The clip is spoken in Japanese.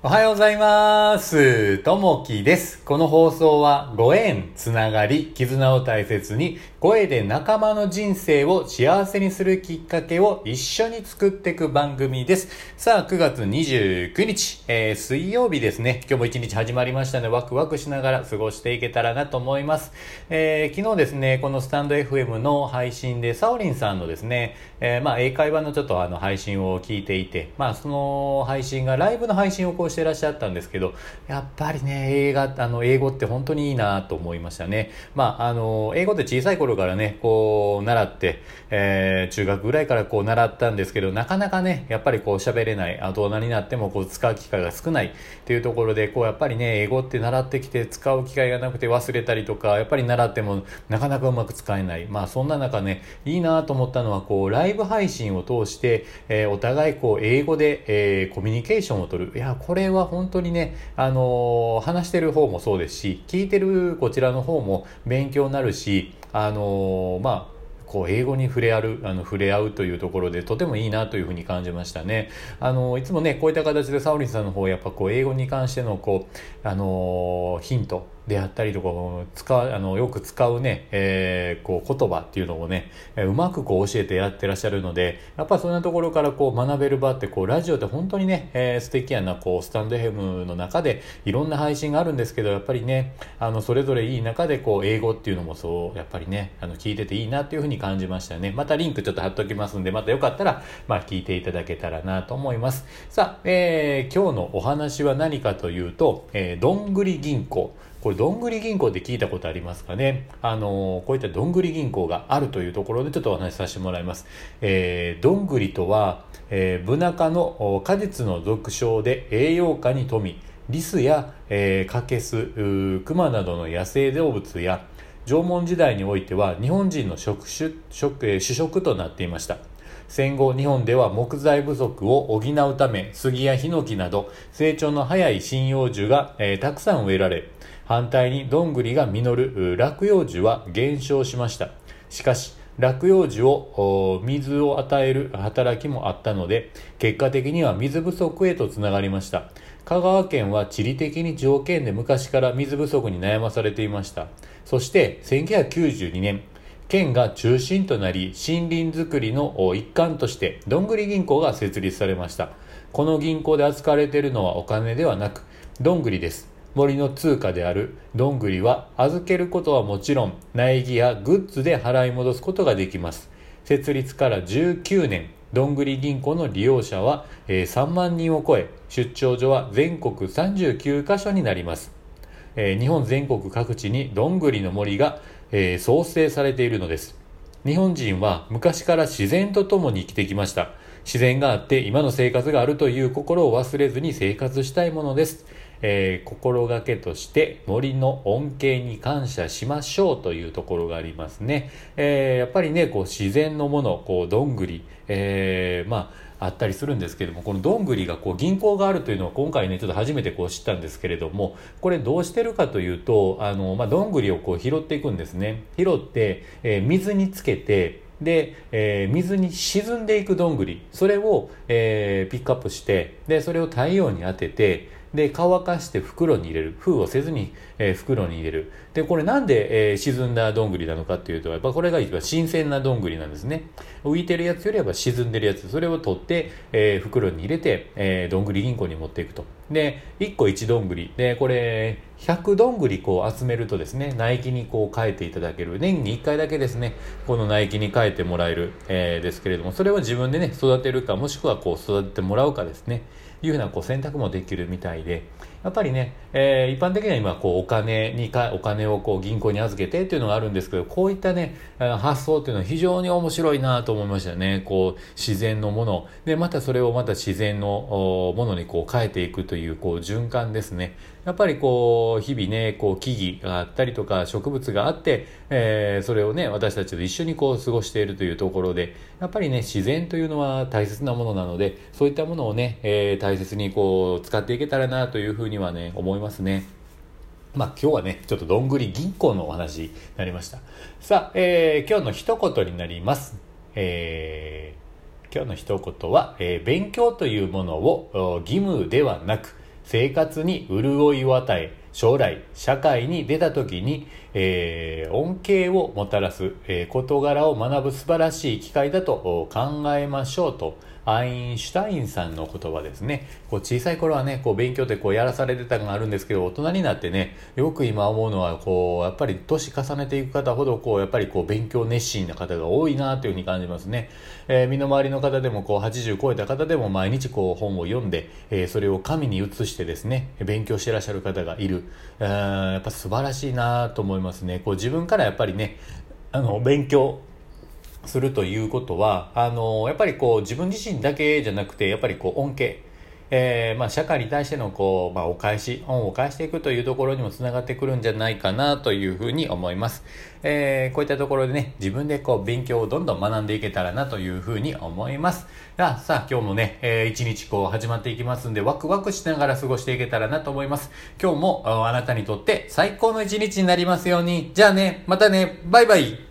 おはようございます。ともきです。この放送はご縁、つながり、絆を大切に、声で仲間の人生を幸せにするきっかけを一緒に作っていく番組です。さあ、9月29日、えー水曜日ですね。今日も一日始まりましたので、ワクワクしながら過ごしていけたらなと思います。えー昨日ですね、このスタンド FM の配信で、サオリンさんのですね、えーまあ、英会話のちょっとあの配信を聞いていて、まあ、その配信がライブの配信をこうしてらっしゃったんですけど、やっぱりね、映画、あの、英語って本当にいいなと思いましたね。まあ、あの、英語って小さい頃からね、こう、習って、えー中学ぐらいからこう習ったんですけど、なかなかね、やっぱりこう喋れない、大人になってもこう使う機会が少ないっていうところで、こうやっぱりね、英語って習ってきて使う機会がなくて忘れたりとか、やっぱり習ってもなかなかうまく使えない。まあそんな中ね、いいなと思ったのは、こう、ライブ配信を通して、えーお互いこう、英語で、えーコミュニケーションを取る。いや、これは本当にね、あの話してる方もそうですし、聞いてるこちらの方も勉強になるし、あのまあ、こう英語に触れ合うあの触れ合うというところでとてもいいなというふうに感じましたね。あのいつもねこういった形でサオリンさんの方やっぱこう英語に関してのこうあのヒントであったりとか使うあのよく使うね、えーこう言葉っていうのをねうまくこう教えてやってらっしゃるのでやっぱそんなところからこう学べる場ってこうラジオって本当にね、えー素敵やなこうスタンド FM の中でいろんな配信があるんですけどやっぱりねあのそれぞれいい中でこう英語っていうのもそうやっぱりねあの聞いてていいなっていうふうに感じましたね。またリンクちょっと貼っときますんでまたよかったらまあ聞いていただけたらなと思います。さあ、えー今日のお話は何かというと、えーどんぐり銀行。これどんぐり銀行って聞いたことありますかね？あのこういったどんぐり銀行があるというところでちょっとお話しさせてもらいます、えーどんぐりとは、えーブナ科の果実の俗称で栄養価に富みリスや、えーカケスクマなどの野生動物や縄文時代においては日本人の食種食、主食となっていました。戦後日本では木材不足を補うため杉やヒノキなど成長の早い針葉樹が、えーたくさん植えられ反対にどんぐりが実る落葉樹は減少しました。しかし落葉樹を水を与える働きもあったので結果的には水不足へとつながりました。香川県は地理的に条件で昔から水不足に悩まされていました。そして1992年県が中心となり森林づくりの一環としてどんぐり銀行が設立されました。この銀行で扱われているのはお金ではなくどんぐりです。森の通貨であるどんぐりは預けることはもちろん苗木やグッズで払い戻すことができます。設立から19年どんぐり銀行の利用者は、3万人を超え出張所は全国39カ所になります。えー日本全国各地にどんぐりの森が、えー創生されているのです。日本人は昔から自然と共に生きてきました。自然があって今の生活があるという心を忘れずに生活したいものです、えー心がけとして森の恩恵に感謝しましょうというところがありますね、えーやっぱりねこう自然のものこうどんぐり、えーまああったりするんですけどもこのどんぐりがこう銀行があるというのは今回ねちょっと初めてこう知ったんですけれどもこれどうしてるかというとあの、まあ、どんぐりをこう拾っていくんですね。拾って、えー水につけてで、えー水に沈んでいくどんぐり。それを、えーピックアップしてでそれを太陽に当ててで乾かして袋に入れる。封をせずに、えー袋に入れる。でこれなんで、えー沈んだどんぐりなのかっていうとやっぱこれが一番新鮮などんぐりなんですね。浮いてるやつよりは沈んでるやつそれを取って、えー袋に入れて、えーどんぐり銀行に持っていくと。で1個1どんぐり。でこれ100どんぐりこう集めるとですね苗木にこう変えていただける。年に1回だけですねこの苗木に変えてもらえる、えーですけれどもそれを自分でね育てるかもしくはこう育ててもらうかですね。いうふうなこう選択もできるみたいで。やっぱりね、えー一般的には今こうお金にかお金をこう銀行に預けてっていうのがあるんですけどこういったね発想っていうのは非常に面白いなと思いましたね。こう自然のもの。でまたそれをまた自然のものにこう変えていくというこう循環ですね。やっぱりこう日々ねこう木々があったりとか植物があって、えーそれをね私たちと一緒にこう過ごしているというところでやっぱりね自然というのは大切なものなのでそういったものをね、えー大切にこう使っていけたらなというふうにはね思いますね。まあ今日はね、ちょっとどんぐり銀行のお話になりました。さあ、えー今日の一言になります。えー今日の一言は、えー勉強というものを義務ではなく、生活に潤いを与え、将来、社会に出た時に、えー、恩恵をもたらす、えー、事柄を学ぶ素晴らしい機会だと考えましょうと、アインシュタインさんの言葉ですね。こう小さい頃はね、こう勉強ってこうやらされてたのがあるんですけど、大人になってね、よく今思うのは、こう、やっぱり年重ねていく方ほど、こう、やっぱりこう勉強熱心な方が多いなというふうに感じますね。えー、身の回りの方でも、こう、80超えた方でも毎日こう本を読んで、えー、それを紙に移してですね、勉強してらっしゃる方がいる。やっぱ素晴らしいなと思いますますね。こう自分からやっぱりね、あの、勉強、するということは、あの、やっぱりこう自分自身だけじゃなくて、やっぱりこう恩恵、えー、まあ、社会に対してのこう、まあ、お返し、恩を返していくというところにもつながってくるんじゃないかなというふうに思います。えー、こういったところでね、自分でこう勉強をどんどん学んでいけたらなというふうに思います。さあ、さあ今日もね、えー、一日こう始まっていきますんで、ワクワクしながら過ごしていけたらなと思います。今日もあなたにとって最高の一日になりますように。じゃあね、またね、バイバイ